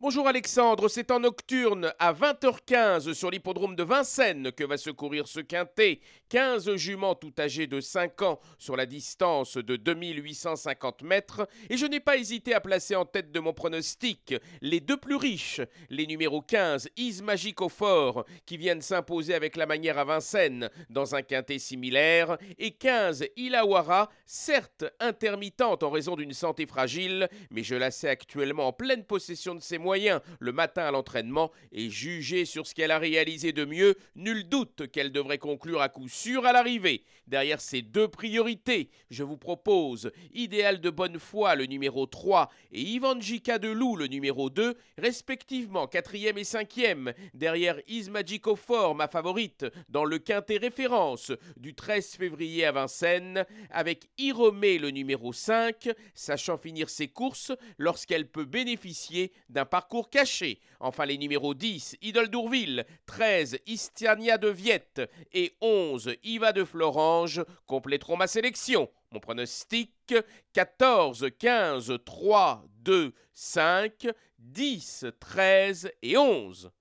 Bonjour Alexandre, c'est en nocturne à 20h15 sur l'hippodrome de Vincennes que va se courir ce quintet. 15 juments tout âgés de 5 ans sur la distance de 2850 mètres et je n'ai pas hésité à placer en tête de mon pronostic les deux plus riches, les numéros 15 Is Magic au fort qui viennent s'imposer avec la manière à Vincennes dans un quintet similaire et 15 Ilawara, certes intermittente en raison d'une santé fragile, mais je la sais actuellement en pleine possession de ses moyens le matin à l'entraînement et juger sur ce qu'elle a réalisé de mieux, nul doute qu'elle devrait conclure à coup sûr à l'arrivée. Derrière ces deux priorités, je vous propose Idéal de bonne foi le numéro 3 et Ivanjika de Loup le numéro 2, respectivement 4e et 5e, derrière Is Magico Fort, ma favorite, dans le quintet référence du 13 février à Vincennes, avec Iromé le numéro 5, sachant finir ses courses lorsqu'elle peut bénéficier d'un parcours caché. Enfin, les numéros 10, Idole d'Ourville, 13, Istiania de Viette et 11, Iva de Florange compléteront ma sélection. Mon pronostic 14, 15, 3, 2, 5, 10, 13 et 11.